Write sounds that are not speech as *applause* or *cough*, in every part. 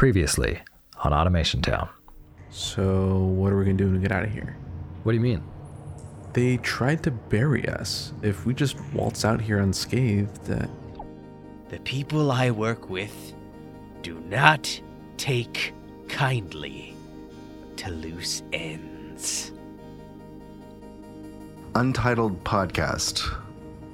Previously on Automation Town. So, what are we gonna do to get out of here? What do you mean? They tried to bury us. If we just waltz out here unscathed, uh, The people I work with do not take kindly to loose ends. Untitled podcast.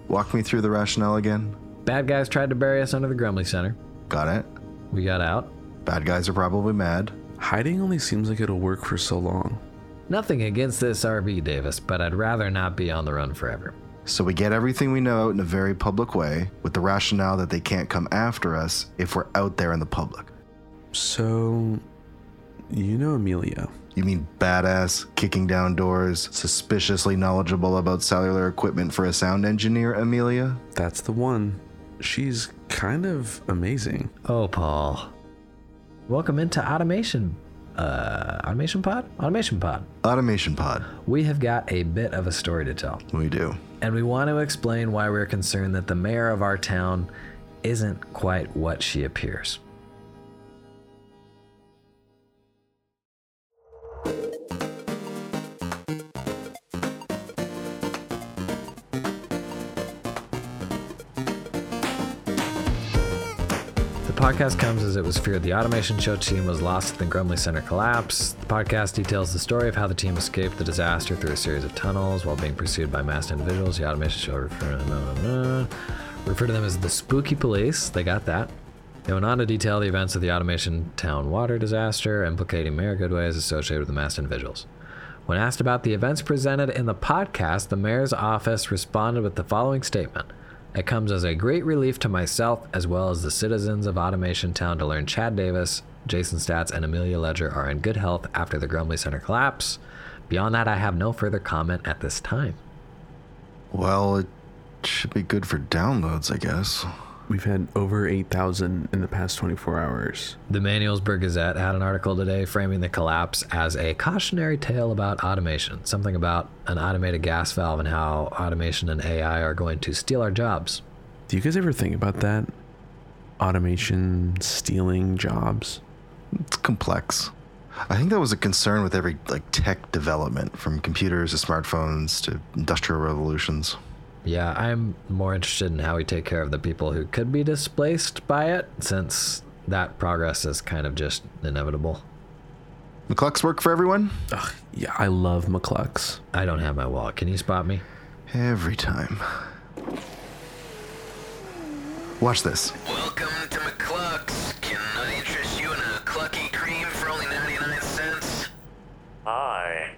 Walk me through the rationale again. Bad guys tried to bury us under the Grumley Center. Got it. We got out. Bad guys are probably mad. hiding only seems like it'll work for so long. Nothing against this RV, Davis, but I'd rather not be on the run forever. So we get everything we know out in a very public way, with the rationale that they can't come after us if we're out there in the public. So, you know Amelia. You mean badass, kicking down doors, suspiciously knowledgeable about cellular equipment for a sound engineer, Amelia? That's the one. She's kind of amazing. Oh, Paul. Welcome into Automation. Uh, Automation Pod? Automation Pod. Automation Pod. We have got a bit of a story to tell. We do. And we want to explain why we're concerned that the mayor of our town isn't quite what she appears. Podcast comes as it was feared the automation show team was lost at the Grumley Center collapse. The podcast details the story of how the team escaped the disaster through a series of tunnels while being pursued by masked individuals. The automation show refer, refer to them as the spooky police. They got that. They went on to detail the events of the automation town water disaster, implicating Mayor Goodway as associated with the masked individuals. When asked about the events presented in the podcast, the mayor's office responded with the following statement. It comes as a great relief to myself as well as the citizens of Automation Town to learn Chad Davis, Jason Staats, and Amelia Ledger are in good health after the Grumley Center collapse. Beyond that, I have no further comment at this time. Well, it should be good for downloads, I guess. We've had over 8,000 in the past 24 hours. The Manualsburg Gazette had an article today framing the collapse as a cautionary tale about automation, something about an automated gas valve and how automation and AI are going to steal our jobs. Do you guys ever think about that? Automation stealing jobs? It's complex. I think that was a concern with every like tech development, from computers to smartphones to industrial revolutions. Yeah, I'm more interested in how we take care of the people who could be displaced by it, since that progress is kind of just inevitable. McCluck's work for everyone? Ugh, yeah, I love McClucks. I don't have my wallet. Can you spot me? Every time. Watch this. Welcome to McCluck's. Can I interest you in a Clucky Cream for only 99 cents? I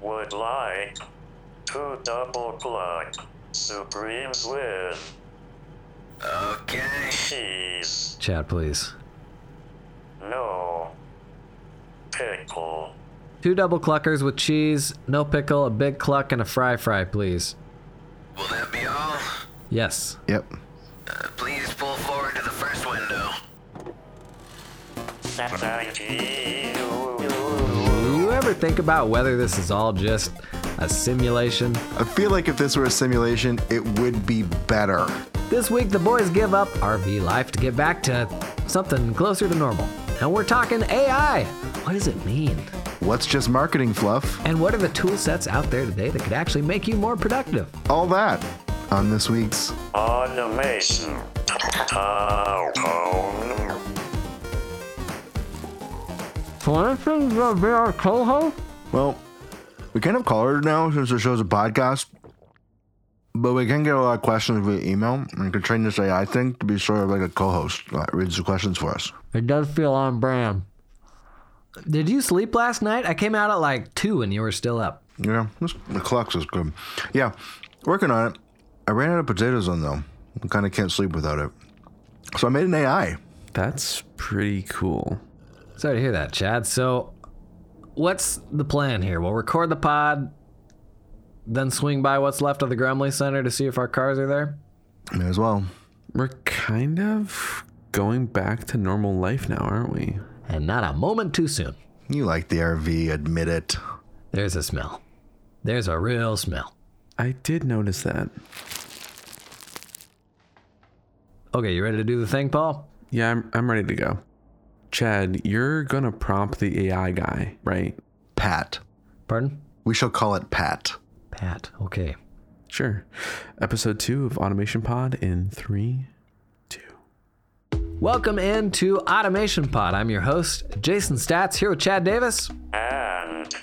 would like two double cluck supremes with Okay. cheese, Chad, please. no pickle. Two double cluckers with cheese, no pickle, a big cluck, and a fry fry, please. Will that be all? Yes. Yep. Uh, please pull forward to the first window. Thank. Do you ever think about whether this is all just a simulation? I feel like if this were a simulation, it would be better. This week, the boys give up RV life to get back to something closer to normal. And we're talking AI. What does it mean? What's just marketing fluff? And what are the tool sets out there today that could actually make you more productive? All that on this week's Automation. Town. For instance, be our co-host? Well, we kind of call her now since the show's a podcast. But we can get a lot of questions via email. We can train this AI thing to be sort of like a co-host that reads the questions for us. It does feel on brand. Did you sleep last night? I came out at like 2 and you were still up. Yeah, this, the clocks is good. Yeah, working on it. I ran out of potatoes on though. I kind of can't sleep without it. So I made an AI. That's pretty cool. Sorry to hear that, Chad. So, what's the plan here? We'll record the pod, then swing by what's left of the Grumley Center to see if our cars are there. May as well. We're kind of going back to normal life now, aren't we? And not a moment too soon. You like the RV, admit it. There's a smell. There's a real smell. I did notice that. Okay, you ready to do the thing, Paul? Yeah, I'm, I'm ready to go. Chad, you're gonna prompt the AI guy, right? Pat. Pardon? We shall call it Pat. Pat. Okay. Sure. Episode two of Automation Pod in three, two. Welcome into Automation Pod. I'm your host, Jason Staats, here with Chad Davis. And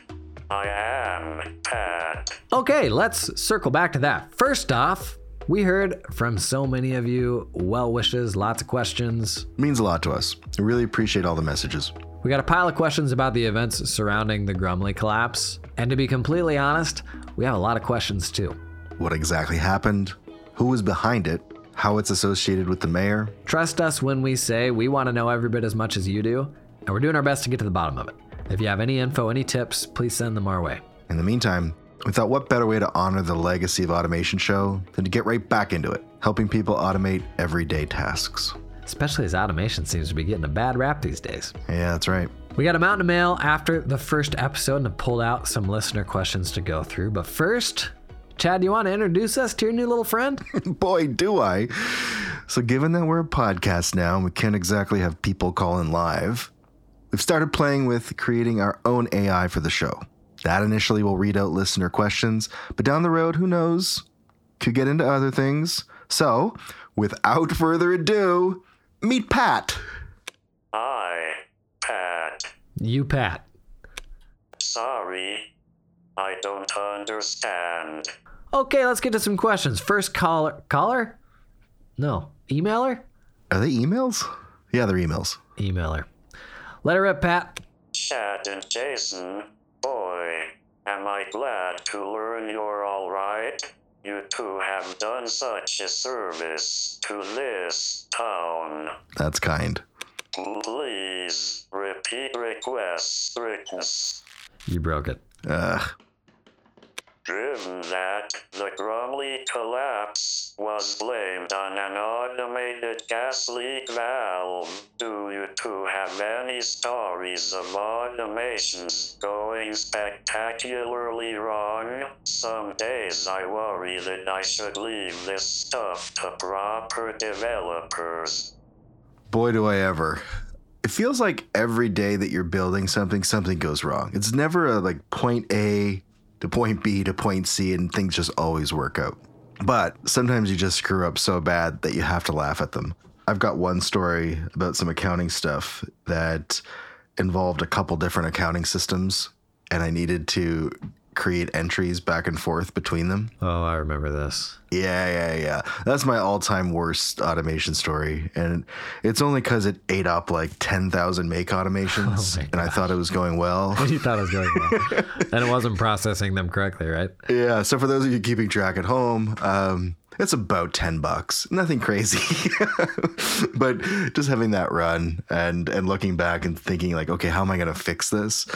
I am Pat. Okay, let's circle back to that. First off, we heard from so many of you well wishes, lots of questions. means a lot to us. We really appreciate all the messages. We got a pile of questions about the events surrounding the Grumley collapse. And to be completely honest, we have a lot of questions too. What exactly happened? Who was behind it? How it's associated with the mayor? Trust us when we say we want to know every bit as much as you do, and we're doing our best to get to the bottom of it. If you have any info, any tips, please send them our way. In the meantime, we thought what better way to honor the legacy of Automation Show than to get right back into it, helping people automate everyday tasks. Especially as automation seems to be getting a bad rap these days. Yeah, that's right. We got a mountain of mail after the first episode and have pulled out some listener questions to go through. But first, Chad, do you want to introduce us to your new little friend? *laughs* Boy, do I. So, given that we're a podcast now and we can't exactly have people call in live, we've started playing with creating our own AI for the show. That initially will read out listener questions, but down the road, who knows? Could get into other things. So, without further ado, meet Pat. Hi, Pat. you, Pat. Sorry. I don't understand. Okay, let's get to some questions. First caller. Caller? No. Emailer? Are they emails? Yeah, they're emails. Emailer. Let her rip, Pat. Chad and Jason, boy, am I glad to learn you're alright. You two have done such a service to this town. That's kind. Please repeat request strictness. You broke it. Ugh. Given that the Grumley collapse was blamed on an automated gas leak valve, do you two have any stories of automations going spectacularly wrong? Some days I worry that I should leave this stuff to proper developers. Boy, do I ever. It feels like every day that you're building something, something goes wrong. It's never a like point A to point B to point C and things just always work out. But sometimes you just screw up so bad that you have to laugh at them. I've got one story about some accounting stuff that involved a couple different accounting systems, and I needed to create entries back and forth between them. Oh, I remember this. Yeah, yeah, yeah. That's my all-time worst automation story, and it's only because it ate up like ten thousand make automations, *laughs* Oh and I thought it was going well. *laughs* You thought it was going well. *laughs* and it wasn't processing them correctly, right? yeah. So for those of you keeping track at home, um, it's about ten bucks. Nothing crazy, but just having that run and and looking back and thinking like, okay, how am I going to fix this?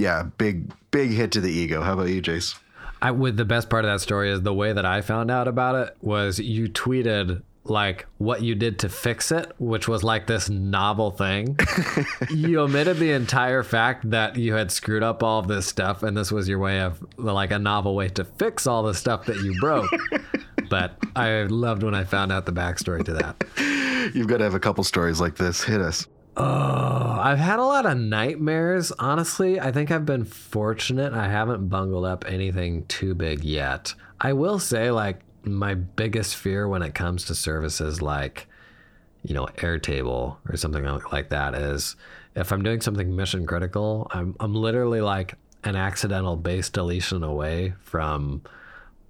Yeah, big big hit to the ego. How about you, Jace? I would the best part of that story is the way that I found out about it was you tweeted like what you did to fix it, which was like this novel thing. *laughs* you omitted the entire fact that you had screwed up all of this stuff and this was your way of like a novel way to fix all the stuff that you broke. *laughs* but I loved when I found out the backstory to that. You've got to have a couple stories like this. Hit us. Oh, I've had a lot of nightmares. Honestly, I think I've been fortunate. I haven't bungled up anything too big yet. I will say, like, my biggest fear when it comes to services like, you know, Airtable or something like that is if I'm doing something mission critical, I'm, I'm literally like an accidental base deletion away from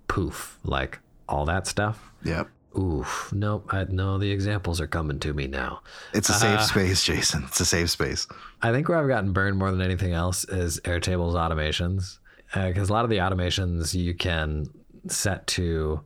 poof, like all that stuff. Yep. Oof, nope, I, no, the examples are coming to me now. It's a safe uh, space, Jason. It's a safe space. I think where I've gotten burned more than anything else is Airtable's automations. Uh, because a lot of the automations you can set to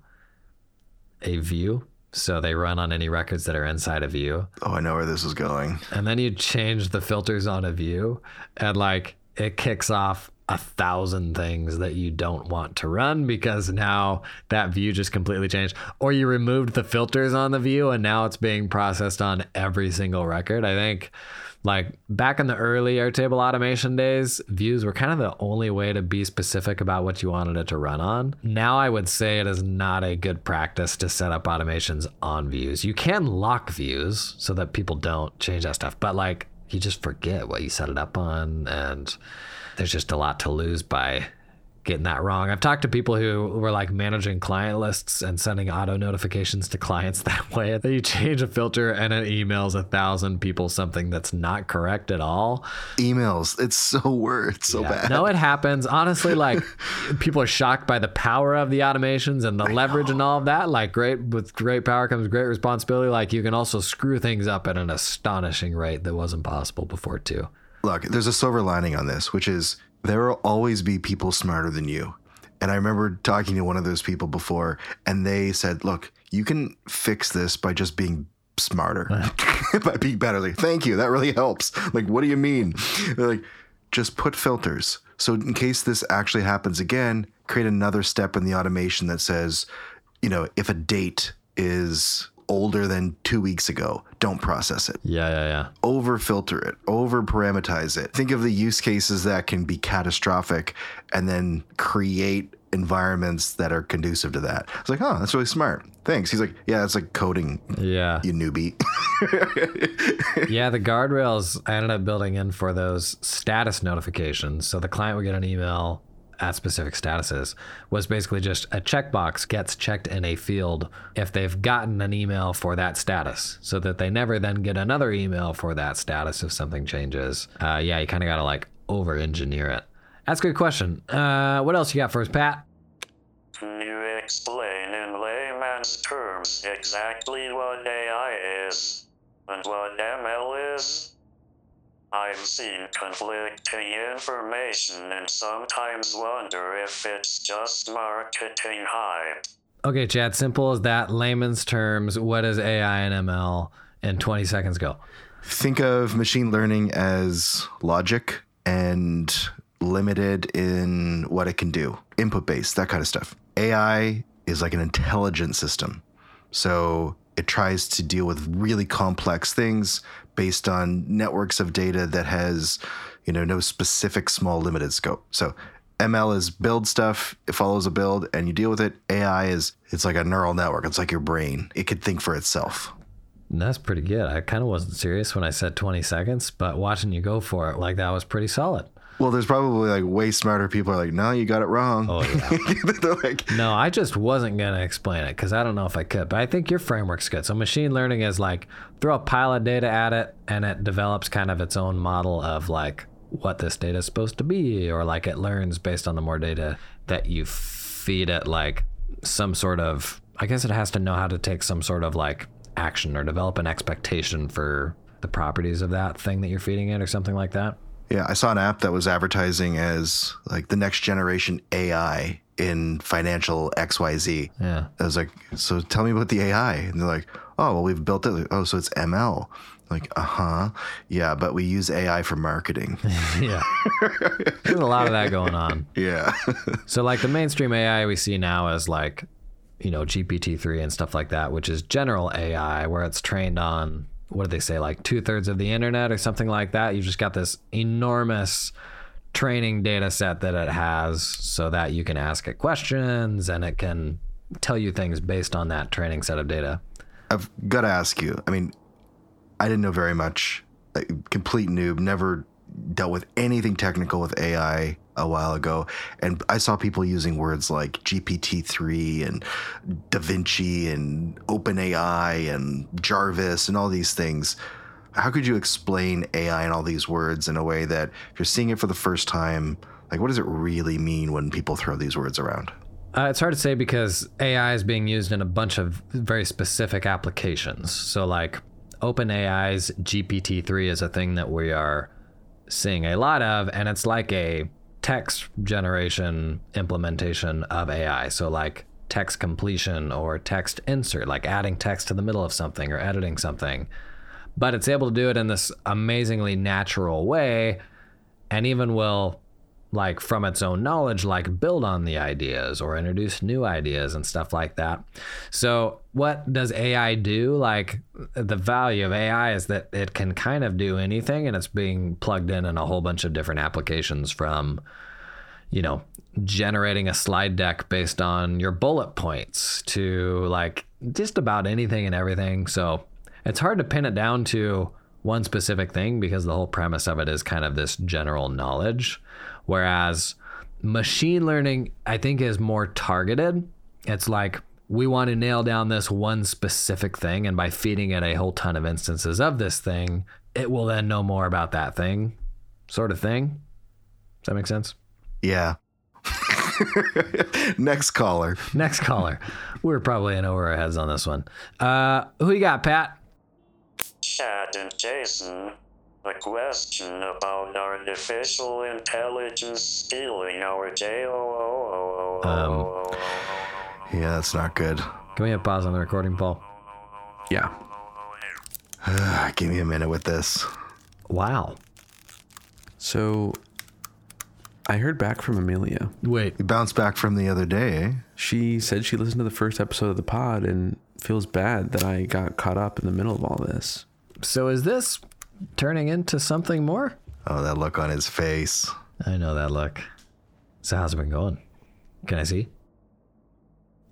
a view. So they run on any records that are inside a view. Oh, I know where this is going. And then you change the filters on a view and like it kicks off a thousand things that you don't want to run because now that view just completely changed. Or you removed the filters on the view and now it's being processed on every single record. I think like back in the early Airtable automation days, views were kind of the only way to be specific about what you wanted it to run on. Now I would say it is not a good practice to set up automations on views. You can lock views so that people don't change that stuff, but like you just forget what you set it up on, and there's just a lot to lose by getting that wrong. I've talked to people who were like managing client lists and sending auto notifications to clients *laughs* that way. That you change a filter and it emails a thousand people something that's not correct at all. Emails. It's so weird. It's so Yeah. bad. No, it happens. Honestly, like *laughs* people are shocked by the power of the automations and the leverage and all of that. Like great with great power comes great responsibility. Like you can also screw things up at an astonishing rate that wasn't possible before too. Look, there's a silver lining on this, which is there will always be people smarter than you. And I remember talking to one of those people before, and they said, Look, you can fix this by just being smarter, *laughs* by being better. Like, thank you. That really helps. Like, what do you mean? They're like, just put filters. So, in case this actually happens again, create another step in the automation that says, you know, if a date is older than two weeks ago, don't process it Yeah, yeah, yeah. over filter it, over parameterize it. Think of the use cases that can be catastrophic and then create environments that are conducive to that. It's like, oh, that's really smart. Thanks. He's like, yeah, it's like coding, Yeah. you newbie. *laughs* yeah, the guardrails I ended up building in for those status notifications. So the client would get an email at specific statuses was basically just a checkbox gets checked in a field if they've gotten an email for that status so that they never then get another email for that status if something changes. Uh, yeah, you kind of got to like over engineer it. That's a good question. Uh, what else you got for us, Pat? Can you explain in layman's terms exactly what AI is and what ML is? I've seen conflicting information and sometimes wonder if it's just marketing hype. Okay, Chad, simple as that. Layman's terms, what is AI and ML? In 20 seconds, go. Think of machine learning as logic and limited in what it can do, input based, that kind of stuff. AI is like an intelligent system. So it tries to deal with really complex things based on networks of data that has, you know, no specific small limited scope. So ML is build stuff, it follows a build and you deal with it. AI is it's like a neural network. It's like your brain. It could think for itself. That's pretty good. I kind of wasn't serious when I said 20 seconds, but watching you go for it like that was pretty solid. Well, there's probably like way smarter people are like, no, you got it wrong. Oh, yeah. *laughs* They're like, no, I just wasn't going to explain it because I don't know if I could, but I think your framework's good. So, machine learning is like throw a pile of data at it and it develops kind of its own model of like what this data is supposed to be, or like it learns based on the more data that you feed it, like some sort of, I guess it has to know how to take some sort of like action or develop an expectation for the properties of that thing that you're feeding it or something like that. Yeah, I saw an app that was advertising as like the next generation AI in financial XYZ. Yeah. I was like, so tell me about the AI. And they're like, oh, well, we've built it. Like, oh, so it's ML. Like, uh huh. Yeah, but we use AI for marketing. *laughs* yeah. There's a lot of that going on. yeah. *laughs* So like the mainstream AI we see now is like, you know, GPT-3 and stuff like that, which is general AI where it's trained on what do they say, like two thirds of the internet or something like that. You've just got this enormous training data set that it has so that you can ask it questions and it can tell you things based on that training set of data. I've got to ask you. I mean, I didn't know very much. Like, complete noob. Never dealt with anything technical with AI a while ago, and I saw people using words like GPT three and Da Vinci and OpenAI and Jarvis and all these things. How could you explain AI and all these words in a way that if you're seeing it for the first time, like what does it really mean when people throw these words around? Uh, it's hard to say because AI is being used in a bunch of very specific applications. So, like OpenAI's GPT-3 is a thing that we are seeing a lot of, and it's like a text generation implementation of AI. So, like text completion or text insert, like adding text to the middle of something or editing something. But it's able to do it in this amazingly natural way, and even will like from its own knowledge like build on the ideas or introduce new ideas and stuff like that. So what does ai do? Like the value of ai is that it can kind of do anything and it's being plugged in in a whole bunch of different applications from you know generating a slide deck based on your bullet points to like just about anything and everything. So it's hard to pin it down to one specific thing because the whole premise of it is kind of this general knowledge. Whereas machine learning, I think, is more targeted. It's like we want to nail down this one specific thing, and by feeding it a whole ton of instances of this thing, it will then know more about that thing, sort of thing. Does that make sense? Yeah. *laughs* Next caller. Next caller. We're probably in over our heads on this one. Uh, who you got, Pat? Chad and Jason, a question about artificial intelligence stealing our JOO. Um. Yeah, that's not good. Can we have pause on the recording, Paul? Yeah. Give me a minute with this. Wow. So I heard back from Amelia. Wait. You bounced back from the other day, eh? She said she listened to the first episode of the pod and feels bad that I got caught up in the middle of all this. So is this turning into something more? Oh, that look on his face. I know that look. So how's it been going? Can I see?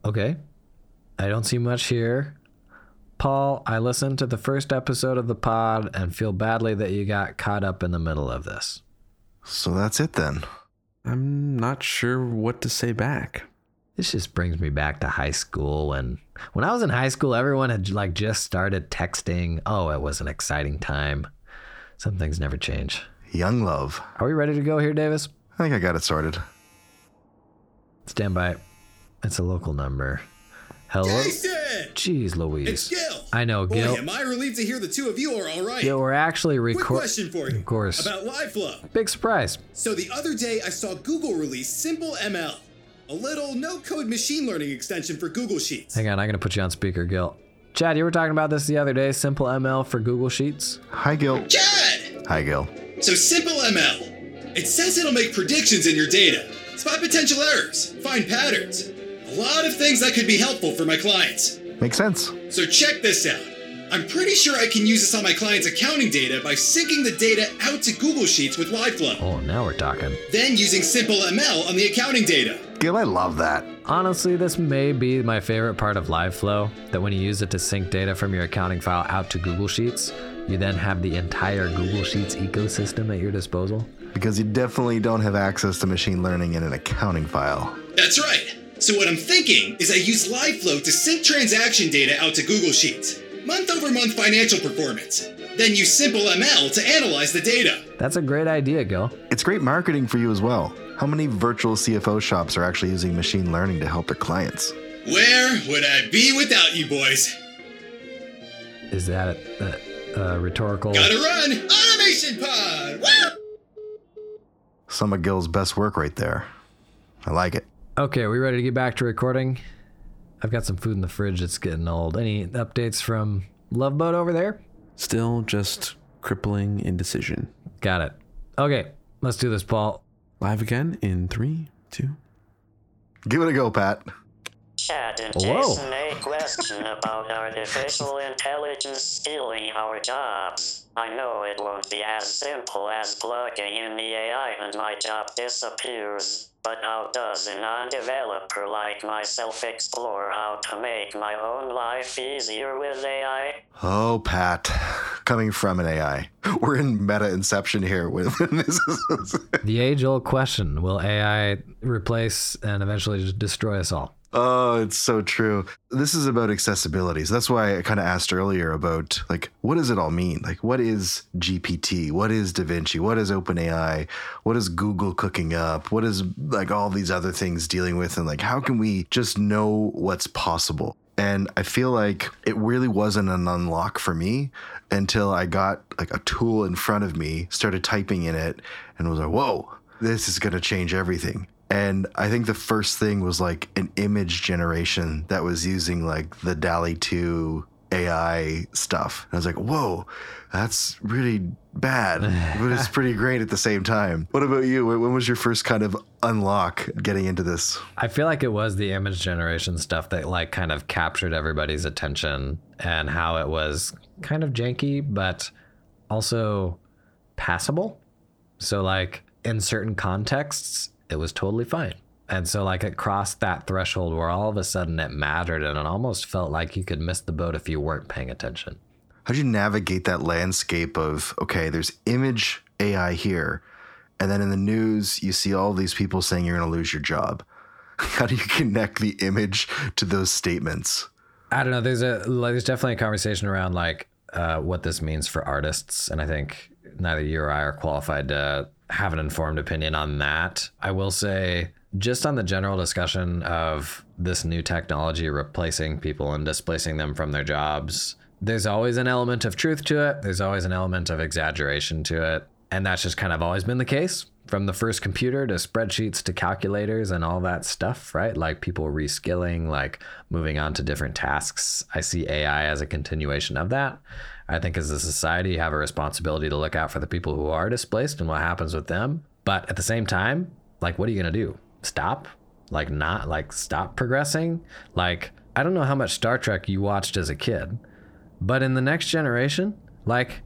Okay. I don't see much here. Paul, I listened to the first episode of the pod and feel badly that you got caught up in the middle of this. So that's it then. I'm not sure what to say back. This just brings me back to high school when when I was in high school everyone had like just started texting. Oh, it was an exciting time. Some things never change. Young love. Are we ready to go here, Davis? I think I got it sorted. Stand by. It's a local number. Hello. Jason! Jeez Louise. It's Gil. I know, Boy, Gil. am I relieved to hear the two of you are all right. Yeah, we're actually Quick recording. question for you. Of course. About LiveFlow. Big surprise. So the other day I saw Google release Simple ML, a little no-code machine learning extension for Google Sheets. Hang on, I'm gonna put you on speaker, Gil. Chad, you were talking about this the other day. Simple ML for Google Sheets. Hi, Gil. Chad! Hi, Gil. So Simple ML. It says it'll make predictions in your data, spot potential errors, find patterns. A lot of things that could be helpful for my clients. Makes sense. So check this out. I'm pretty sure I can use this on my client's accounting data by syncing the data out to Google Sheets with LiveFlow. Oh, now we're talking. Then using Simple ML on the accounting data. Gil, I love that. Honestly, this may be my favorite part of LiveFlow. That when you use it to sync data from your accounting file out to Google Sheets, you then have the entire Google Sheets ecosystem at your disposal. Because you definitely don't have access to machine learning in an accounting file. That's right. So what I'm thinking is I use LiveFlow to sync transaction data out to Google Sheets, month over month financial performance. Then use Simple ML to analyze the data. That's a great idea, Gil. It's great marketing for you as well. How many virtual CFO shops are actually using machine learning to help their clients? Where would I be without you boys? Is that a, a, a rhetorical? Gotta run! Automation pod! Woo! Some of Gil's best work right there. I like it. Okay, are we ready to get back to recording? I've got some food in the fridge that's getting old. Any updates from Love Boat over there? Still just crippling indecision. Got it. Okay, let's do this, Paul. Live again in three, two. Give it a go, Pat. Chad and Whoa. Jason, a question about artificial intelligence stealing our jobs. I know it won't be as simple as plugging in the AI and my job disappears. But how does a non-developer like myself explore how to make my own life easier with AI? Oh, Pat. Coming from an AI. We're in meta inception here with *laughs* The age old question Will AI replace and eventually destroy us all? Oh, it's so true. This is about accessibility. So that's why I kind of asked earlier about like what does it all mean? Like what is GPT? What is DaVinci? What is OpenAI? What is Google cooking up? What is like all these other things dealing with and like how can we just know what's possible? And I feel like it really wasn't an unlock for me until I got like a tool in front of me, started typing in it, and was like, whoa, this is going to change everything. And I think the first thing was like an image generation that was using like the DALL-E 2 AI stuff. And I was like, whoa, that's really bad, *laughs* but it's pretty great at the same time. What about you? When when was your first kind of unlock getting into this? I feel like it was the image generation stuff that like kind of captured everybody's attention and how it was kind of janky, but also passable. So like in certain contexts, it was totally fine. And so like it crossed that threshold where all of a sudden it mattered and it almost felt like you could miss the boat if you weren't paying attention. How do you navigate that landscape of okay, there's image AI here, and then in the news you see all these people saying you're going to lose your job. *laughs* How do you connect the image to those statements? I don't know. There's a like, there's definitely a conversation around like uh, what this means for artists, and I think neither you or I are qualified to have an informed opinion on that. I will say, just on the general discussion of this new technology replacing people and displacing them from their jobs, there's always an element of truth to it. There's always an element of exaggeration to it, and that's just kind of always been the case from the first computer to spreadsheets to calculators and all that stuff, right? Like people reskilling, like moving on to different tasks. I see AI as a continuation of that. I think as a society, you have a responsibility to look out for the people who are displaced and what happens with them. But at the same time, like, what are you going to do? Stop? Like, not like stop progressing? Like, I don't know how much Star Trek you watched as a kid, but in the next generation, like,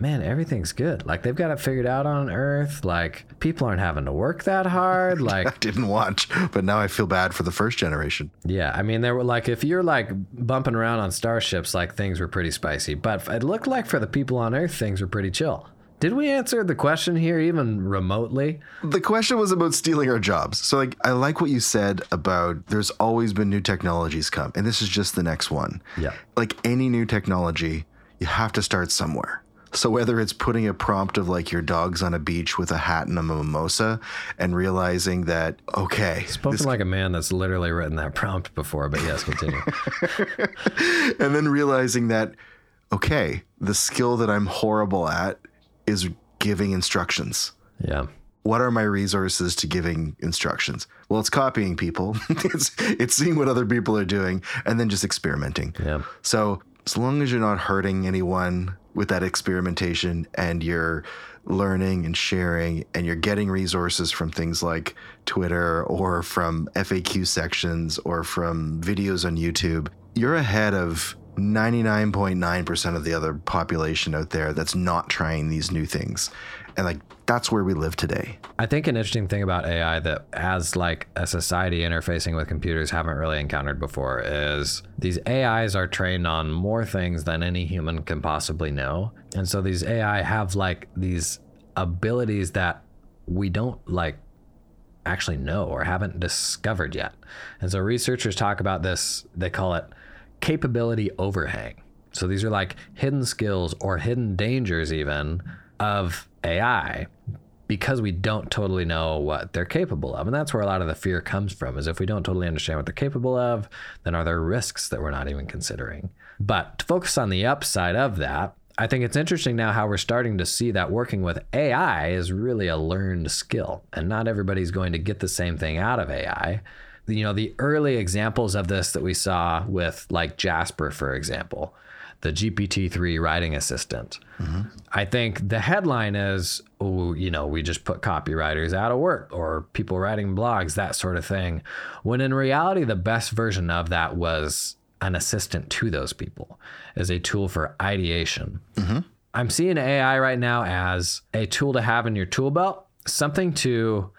man, everything's good. Like they've got it figured out on Earth. Like people aren't having to work that hard. *laughs* Like I didn't watch, but now I feel bad for the first generation. yeah, I mean, there were like if you're like bumping around on starships, like things were pretty spicy. But it looked like for the people on Earth, things were pretty chill. Did we answer the question here even remotely? The question was about stealing our jobs. So like I like what you said about there's always been new technologies come and this is just the next one. Yeah. Like any new technology, you have to start somewhere. So whether it's putting a prompt of like your dog's on a beach with a hat and a mimosa and realizing that okay, Spoken like a man that's literally written that prompt before, but yes, continue. *laughs* and then realizing that okay, the skill that I'm horrible at is giving instructions. yeah. what are my resources to giving instructions? Well, it's copying people. *laughs* it's it's seeing what other people are doing and then just experimenting. Yeah. So as long as you're not hurting anyone with that experimentation and you're learning and sharing and you're getting resources from things like Twitter or from FAQ sections or from videos on YouTube, you're ahead of 99.9% of the other population out there that's not trying these new things. And like that's where we live today. I think an interesting thing about AI that as like a society interfacing with computers haven't really encountered before is these AIs are trained on more things than any human can possibly know. And so these AI have like these abilities that we don't like actually know or haven't discovered yet. And so researchers talk about this, they call it capability overhang. So these are like hidden skills or hidden dangers, even of AI, because we don't totally know what they're capable of. And that's where a lot of the fear comes from is if we don't totally understand what they're capable of, then are there risks that we're not even considering? But to focus on the upside of that, I think it's interesting now how we're starting to see that working with AI is really a learned skill, and not everybody's going to get the same thing out of AI. You know, the early examples of this that we saw with like Jasper, for example, the GPT-3 writing assistant. Mm-hmm. I think the headline is, oh, you know, we just put copywriters out of work or people writing blogs, that sort of thing. When in reality, the best version of that was an assistant to those people as a tool for ideation. Mm-hmm. I'm seeing AI right now as a tool to have in your tool belt, something to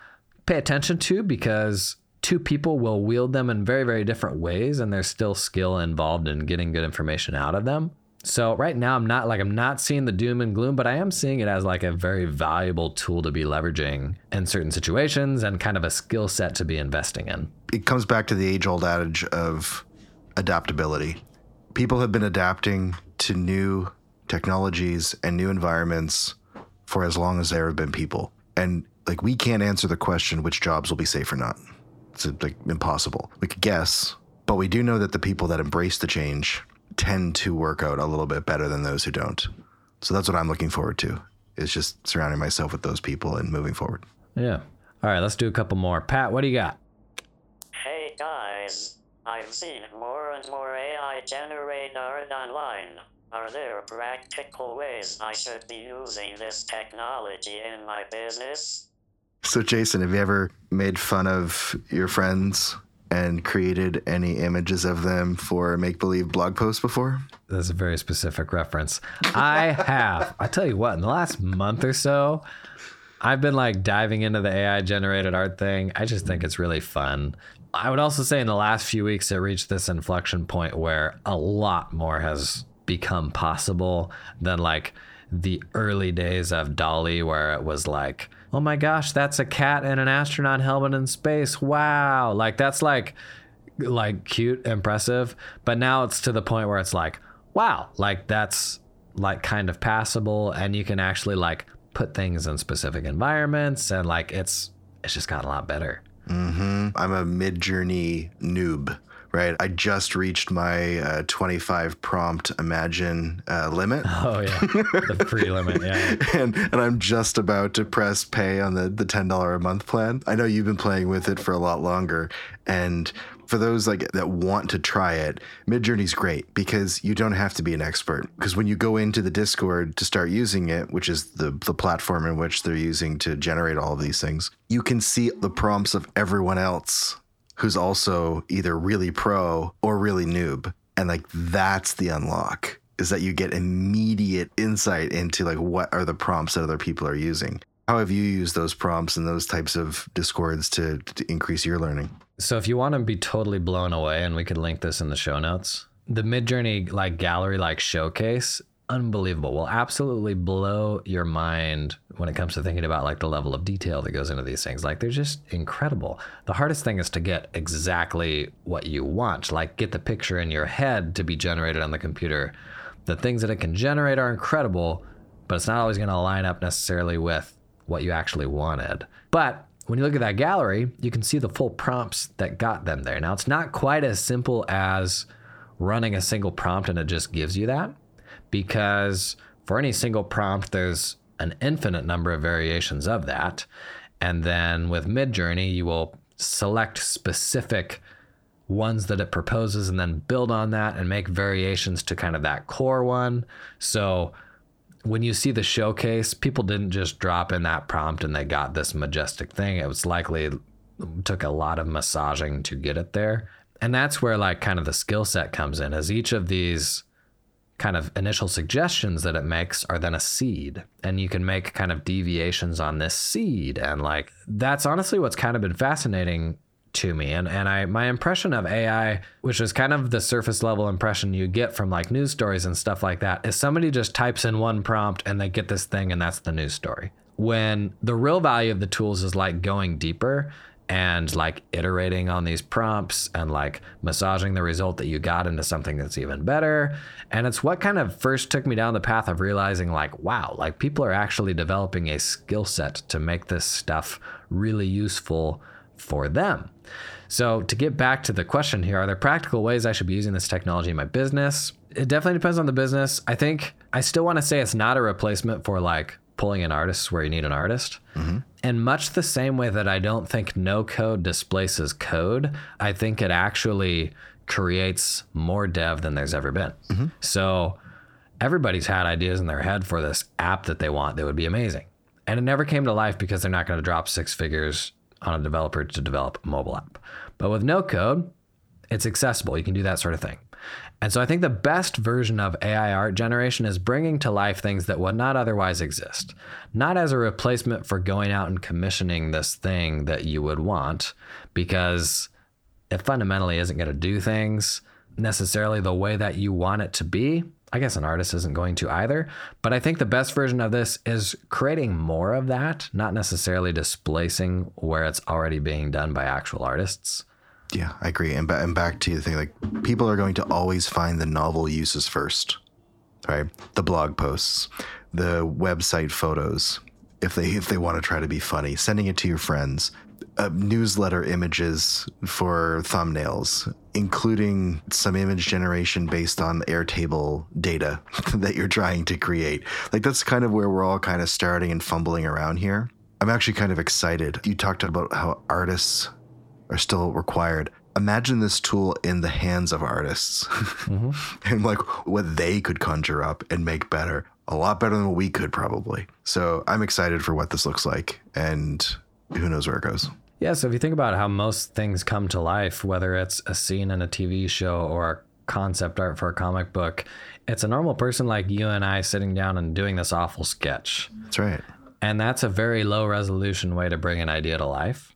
pay attention to because two people will wield them in very, very different ways and there's still skill involved in getting good information out of them. So right now I'm not like I'm not seeing the doom and gloom, but I am seeing it as like a very valuable tool to be leveraging in certain situations and kind of a skill set to be investing in. it comes back to the age old adage of adaptability. People have been adapting to new technologies and new environments for as long as there have been people. And like we can't answer the question which jobs will be safe or not. It's uh, like impossible. We could guess, but we do know that the people that embrace the change tend to work out a little bit better than those who don't. So that's what I'm looking forward to. Is just surrounding myself with those people and moving forward. Yeah. All right, let's do a couple more. Pat, what do you got? Hey guys, I've seen more and more AI generate art online. Are there practical ways I should be using this technology in my business? So, Jason, have you ever made fun of your friends and created any images of them for make believe blog posts before? That's a very specific reference. I *laughs* have. I tell you what, in the last month or so, I've been like diving into the AI generated art thing. I just think it's really fun. I would also say in the last few weeks, it reached this inflection point where a lot more has become possible than like the early days of DALL-E, where it was like, oh my gosh, that's a cat in an astronaut helmet in space. Wow. Like that's like like cute, impressive. But now it's to the point where it's like, wow, like that's like kind of passable and you can actually like put things in specific environments and like it's it's just gotten a lot better. Mm-hmm. I'm a Midjourney noob, right? I just reached my uh, 25 prompt imagine uh, limit. *laughs* Oh yeah. the free limit, yeah. *laughs* and and I'm just about to press pay on the the ten dollar a month plan. I know you've been playing with it for a lot longer, and for those like that want to try it, Midjourney's great because you don't have to be an expert. Because when you go into the Discord to start using it, which is the the platform in which they're using to generate all of these things, you can see the prompts of everyone else who's also either really pro or really noob, and like that's the unlock is that you get immediate insight into like what are the prompts that other people are using. How have you used those prompts and those types of discords to, to increase your learning? So if you want to be totally blown away, and we could link this in the show notes, the Midjourney like gallery like showcase, unbelievable. Will absolutely blow your mind when it comes to thinking about like the level of detail that goes into these things. Like they're just incredible. The hardest thing is to get exactly what you want. Like get the picture in your head to be generated on the computer. The things that it can generate are incredible, but it's not always going to line up necessarily with what you actually wanted. But when you look at that gallery, you can see the full prompts that got them there. Now, it's not quite as simple as running a single prompt and it just gives you that, because for any single prompt, there's an infinite number of variations of that. And then with Midjourney, you will select specific ones that it proposes and then build on that and make variations to kind of that core one. So when you see the showcase, people didn't just drop in that prompt and they got this majestic thing. It was likely took a lot of massaging to get it there. And that's where like kind of the skill set comes in as each of these kind of initial suggestions that it makes are then a seed. And you can make kind of deviations on this seed. And like that's honestly what's kind of been fascinating to me. And and I my impression of AI which is kind of the surface level impression you get from like news stories and stuff like that is somebody just types in one prompt and they get this thing and that's the news story. When the real value of the tools is like going deeper and like iterating on these prompts and like massaging the result that you got into something that's even better. And it's what kind of first took me down the path of realizing like, wow, like people are actually developing a skill set to make this stuff really useful for them. So, to get back to the question here, are there practical ways I should be using this technology in my business? It definitely depends on the business. I think I still want to say it's not a replacement for like pulling in artists where you need an artist. Mm-hmm. And much the same way that I don't think no code displaces code, I think it actually creates more dev than there's ever been. Mm-hmm. So everybody's had ideas in their head for this app that they want that would be amazing. And it never came to life because they're not going to drop six figures on a developer to develop a mobile app. But with no code, it's accessible. You can do that sort of thing. And so I think the best version of AI art generation is bringing to life things that would not otherwise exist. Not as a replacement for going out and commissioning this thing that you would want, because it fundamentally isn't going to do things necessarily the way that you want it to be. I guess an artist isn't going to either. But I think the best version of this is creating more of that, not necessarily displacing where it's already being done by actual artists. Yeah, I agree. And, ba- and back to the thing, like people are going to always find the novel uses first, right? The blog posts, the website photos, if they if they want to try to be funny, sending it to your friends, uh, newsletter images for thumbnails, including some image generation based on Airtable data *laughs* that you're trying to create. Like that's kind of where we're all kind of starting and fumbling around here. I'm actually kind of excited. You talked about how artists are still required. Imagine this tool in the hands of artists mm-hmm. *laughs* and like what they could conjure up and make better. A lot better than what we could probably. So I'm excited for what this looks like and who knows where it goes. Yeah, so if you think about how most things come to life, whether it's a scene in a TV show or a concept art for a comic book, it's a normal person like you and I sitting down and doing this awful sketch. That's right. And that's a very low resolution way to bring an idea to life.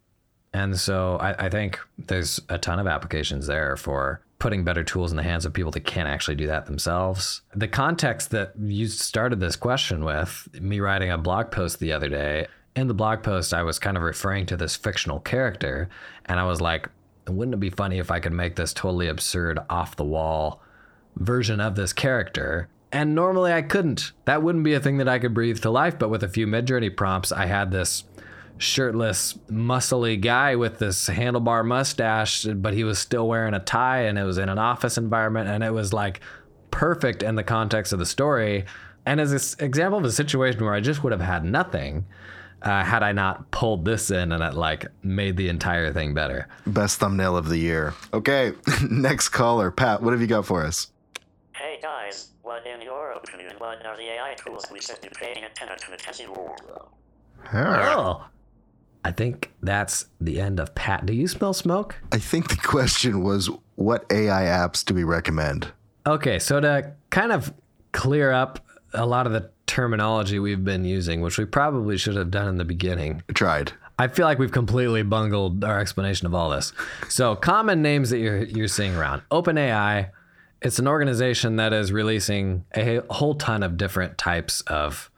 And so I, I think there's a ton of applications there for putting better tools in the hands of people that can't actually do that themselves. The context that you started this question with, me writing a blog post the other day, in the blog post, I was kind of referring to this fictional character, and I was like, wouldn't it be funny if I could make this totally absurd, off the wall version of this character? And normally I couldn't. That wouldn't be a thing that I could breathe to life, but with a few Midjourney prompts, I had this shirtless, muscly guy with this handlebar mustache, but he was still wearing a tie and it was in an office environment and it was like perfect in the context of the story. And as an example of a situation where I just would have had nothing uh, had I not pulled this in and it like made the entire thing better. Best thumbnail of the year. Okay, *laughs* next caller. Pat, what have you got for us? Hey guys, what in your opinion, what are the AI tools we should be paying attention to? Oh. I think that's the end of Pat. Do you smell smoke? I think the question was what AI apps do we recommend? Okay, so to kind of clear up a lot of the terminology we've been using, which we probably should have done in the beginning, I tried. I feel like we've completely bungled our explanation of all this. So, common names that you're you're seeing around OpenAI. It's an organization that is releasing a whole ton of different types of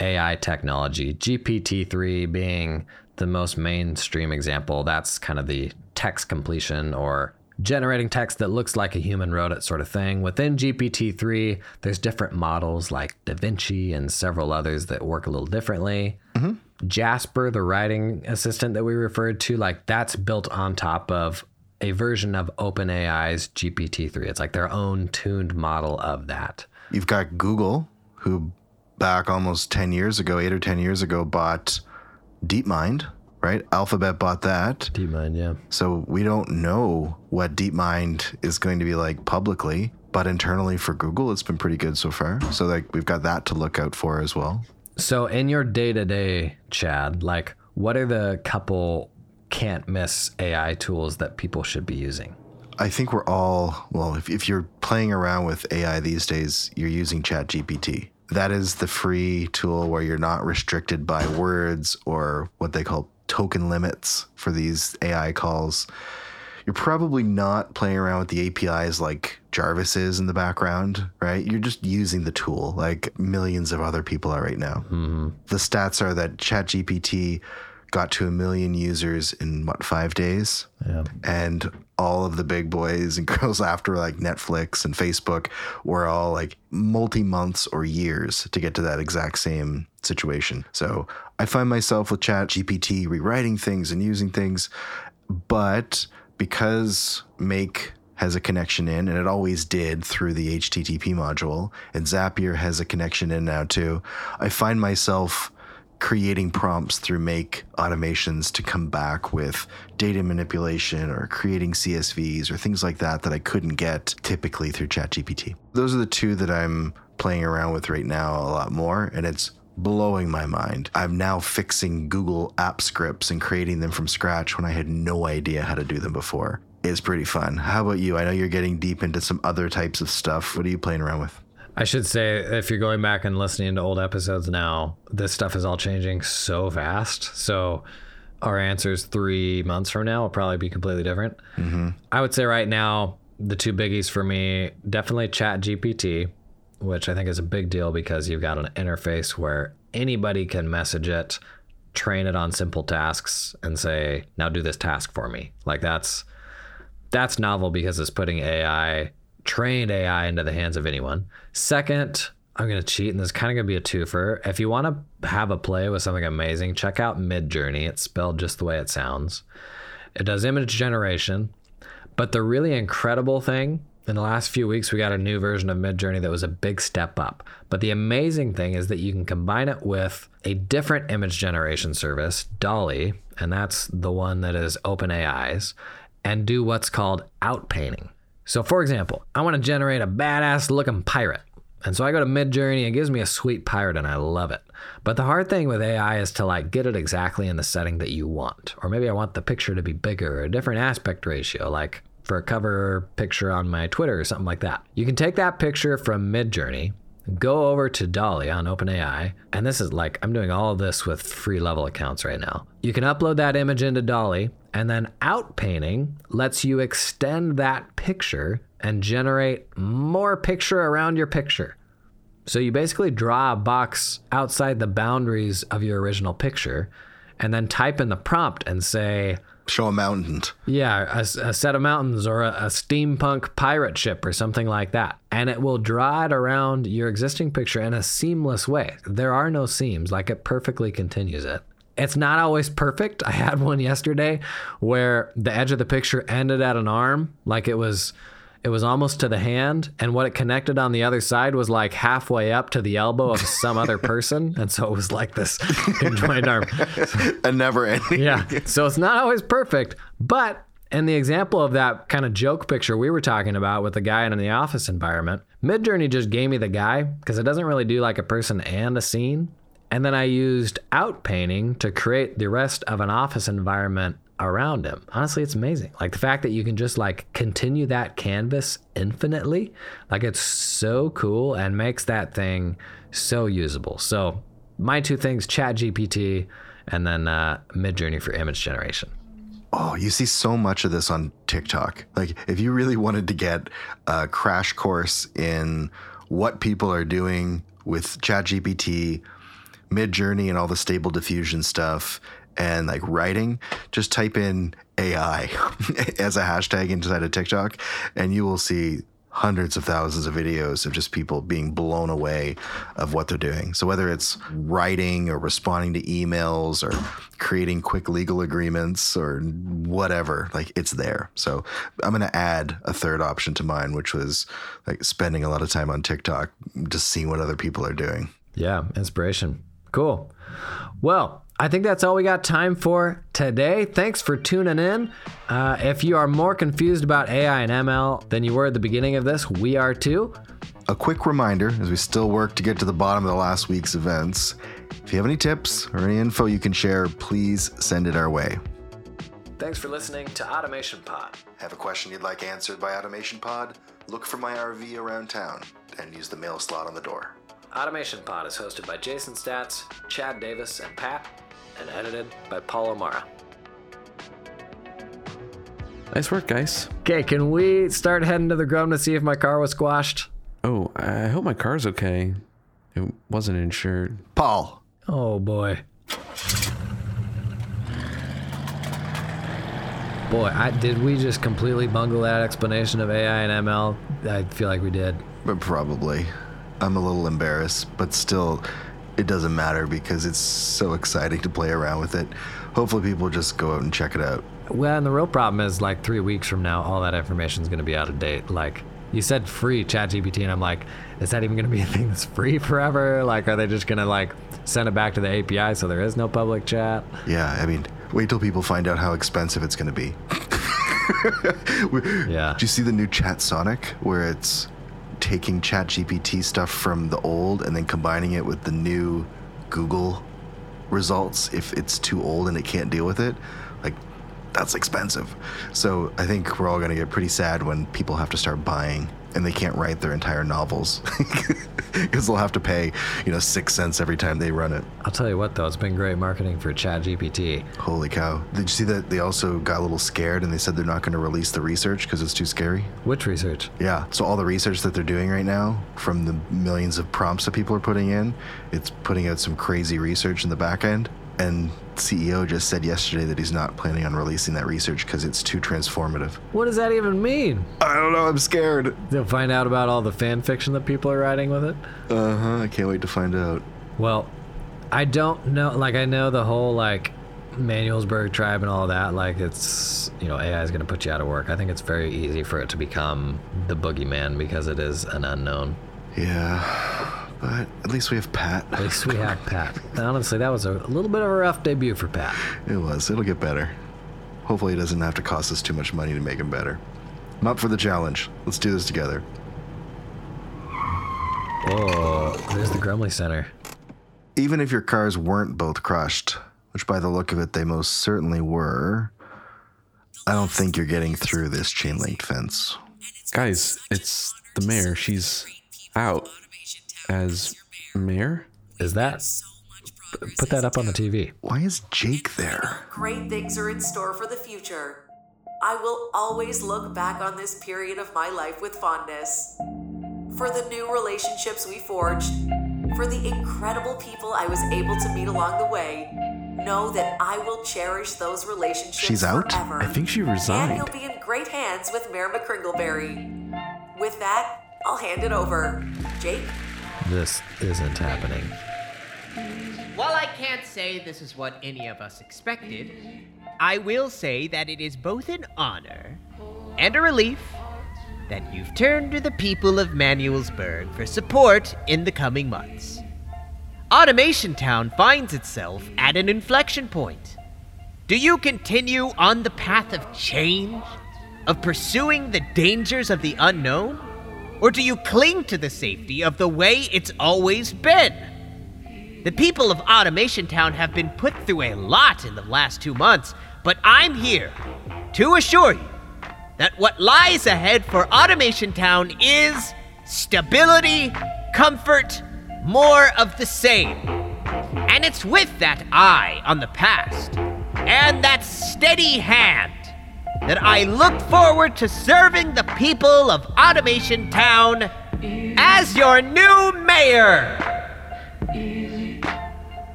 AI technology. GPT-3 being the most mainstream example. That's kind of the text completion or generating text that looks like a human wrote it sort of thing. Within GPT-3, there's different models like DaVinci and several others that work a little differently. Mm-hmm. Jasper, the writing assistant that we referred to, like that's built on top of a version of OpenAI's GPT-3. It's like their own tuned model of that. You've got Google, who back almost 10 years ago, eight or 10 years ago, bought DeepMind, right? Alphabet bought that. DeepMind, yeah. So we don't know what DeepMind is going to be like publicly, but internally for Google, it's been pretty good so far. So like we've got that to look out for as well. So in your day to day, Chad, like what are the couple can't miss AI tools that people should be using? I think we're all, well, if, if you're playing around with AI these days, you're using ChatGPT. That is the free tool where you're not restricted by words or what they call token limits for these AI calls. You're probably not playing around with the APIs like Jarvis is in the background, right? You're just using the tool like millions of other people are right now. Mm-hmm. The stats are that ChatGPT got to a million users in what, five days? Yeah. and all of the big boys and *laughs* girls after like Netflix and Facebook were all like multi months or years to get to that exact same situation. So I find myself with Chat GPT rewriting things and using things, but because Make has a connection in, and it always did through the HTTP module, and Zapier has a connection in now too, I find myself creating prompts through make automations to come back with data manipulation or creating CSVs or things like that that I couldn't get typically through ChatGPT. Those are the two that I'm playing around with right now a lot more, and it's blowing my mind. I'm now fixing Google app scripts and creating them from scratch when I had no idea how to do them before. It's pretty fun. How about you? I know you're getting deep into some other types of stuff. What are you playing around with? I should say, if you're going back and listening to old episodes now, this stuff is all changing so fast. So our answers three months from now will probably be completely different. Mm-hmm. I would say right now, the two biggies for me definitely Chat GPT, which I think is a big deal because you've got an interface where anybody can message it, train it on simple tasks, and say, now do this task for me. Like that's that's novel because it's putting AI, trained AI, into the hands of anyone. Second, I'm gonna cheat, and this is kind of gonna be a twofer. If you want to have a play with something amazing, check out Midjourney. It's spelled just the way it sounds. It does image generation, but the really incredible thing in the last few weeks, we got a new version of Midjourney that was a big step up. But the amazing thing is that you can combine it with a different image generation service, DALL-E, and that's the one that is OpenAI's, and do what's called outpainting. So, for example, I want to generate a badass looking pirate. And so I go to Midjourney, it gives me a sweet pirate, and I love it. But the hard thing with AI is to like get it exactly in the setting that you want. Or maybe I want the picture to be bigger, or a different aspect ratio, like for a cover picture on my Twitter or something like that. You can take that picture from Midjourney go over to DALL-E on OpenAI, and this is like I'm doing all this with free level accounts right now. You can upload that image into DALL-E, and then outpainting lets you extend that picture and generate more picture around your picture. So you basically draw a box outside the boundaries of your original picture, and then type in the prompt and say, Show a mountain. yeah, a, a set of mountains or a, a steampunk pirate ship or something like that. And it will draw it around your existing picture in a seamless way. There are no seams, like it perfectly continues it. It's not always perfect. I had one yesterday where the edge of the picture ended at an arm, like it was it was almost to the hand, and what it connected on the other side was like halfway up to the elbow of some other person, *laughs* and so it was like this *laughs* conjoined arm. A never ending. Yeah. So it's not always perfect, but in the example of that kind of joke picture we were talking about with the guy in the office environment, Midjourney just gave me the guy because it doesn't really do like a person and a scene. And then I used outpainting to create the rest of an office environment around him. Honestly, it's amazing. Like the fact that you can just like continue that canvas infinitely, like it's so cool and makes that thing so usable. So my two things, Chat GPT and then uh, Midjourney for image generation. Oh, you see so much of this on TikTok. Like, if you really wanted to get a crash course in what people are doing with Chat ChatGPT, Midjourney, and all the stable diffusion stuff, and like writing, just type in AI *laughs* as a hashtag inside of TikTok, and you will see hundreds of thousands of videos of just people being blown away of what they're doing. So whether it's writing or responding to emails or creating quick legal agreements or whatever, like it's there. So I'm going to add a third option to mine, which was like spending a lot of time on TikTok, just seeing what other people are doing. Yeah, inspiration. Cool. Well, I think that's all we got time for today. Thanks for tuning in. Uh, if you are more confused about AI and ML than you were at the beginning of this, we are too. A quick reminder as we still work to get to the bottom of the last week's events. If you have any tips or any info you can share, please send it our way. Thanks for listening to Automation Pod. Have a question you'd like answered by Automation Pod? Look for my RV around town and use the mail slot on the door. Automation Pod is hosted by Jason Staats, Chad Davis, and Pat, and edited by Paul O'Mara. Nice work, guys. Okay, can we start heading to the Grum to see if my car was squashed? Oh, I hope my car's okay. It wasn't insured. Paul, Oh boy. Boy, I, did we just completely bungle that explanation of AI and ML? I feel like we did. but probably. I'm a little embarrassed, but still, it doesn't matter because it's so exciting to play around with it. Hopefully, people just go out and check it out. Well, and the real problem is like three weeks from now, all that information is going to be out of date. Like you said, free ChatGPT, and I'm like, is that even going to be a thing that's free forever? Like, are they just going to like send it back to the API so there is no public chat? Yeah, I mean, wait till people find out how expensive it's going to be. *laughs* Yeah. Did you see the new Chat Sonic where it's taking Chat GPT stuff from the old and then combining it with the new Google results if it's too old and it can't deal with it? Like, that's expensive. So I think we're all going to get pretty sad when people have to start buying and they can't write their entire novels *laughs* because they'll have to pay, you know, six cents every time they run it. I'll tell you what, though, it's been great marketing for ChatGPT. Holy cow. Did you see that they also got a little scared and they said they're not going to release the research because it's too scary? Which research? Yeah. So all the research that they're doing right now from the millions of prompts that people are putting in, it's putting out some crazy research in the back end. And CEO just said yesterday that he's not planning on releasing that research because it's too transformative. What does that even mean? I don't know. I'm scared. They'll find out about all the fan fiction that people are writing with it? Uh huh. I can't wait to find out. Well, I don't know. Like, I know the whole, like, Manuelsberg tribe and all that. Like, it's, you know, AI is going to put you out of work. I think it's very easy for it to become the boogeyman because it is an unknown. Yeah. But at least we have Pat. At least we have Pat. Honestly, that was a little bit of a rough debut for Pat. It was. It'll get better. Hopefully, it doesn't have to cost us too much money to make him better. I'm up for the challenge. Let's do this together. Oh, there's the Grumley Center. Even if your cars weren't both crushed, which by the look of it they most certainly were, I don't think you're getting through this chain link fence. Guys, it's the mayor. She's out. As mayor. Is that? Put that up on the TV. Why is Jake there? Great things are in store for the future. I will always look back on this period of my life with fondness. For the new relationships we forged, for the incredible people I was able to meet along the way, know that I will cherish those relationships She's out? forever. I think she resigned. And resigned. you'll be in great hands with Mayor McCringleberry. With that, I'll hand it over. Jake? This isn't happening. While I can't say this is what any of us expected, I will say that it is both an honor and a relief that you've turned to the people of Manuelsburg for support in the coming months. Automation Town finds itself at an inflection point. Do you continue on the path of change, of pursuing the dangers of the unknown, or do you cling to the safety of the way it's always been? The people of Automation Town have been put through a lot in the last two months, but I'm here to assure you that what lies ahead for Automation Town is stability, comfort, more of the same. And it's with that eye on the past and that steady hand that I look forward to serving the people of Automation Town as your new mayor.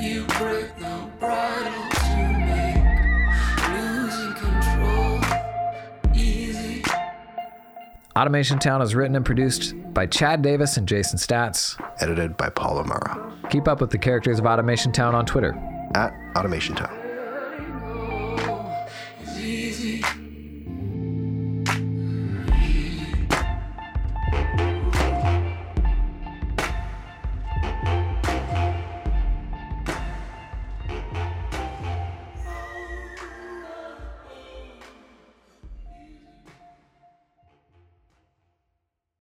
You break the bridle to make losing control easy. Automation Town is written and produced by Chad Davis and Jason Staats. Edited by Paul Amara Keep up with the characters of Automation Town on Twitter. at Automation Town.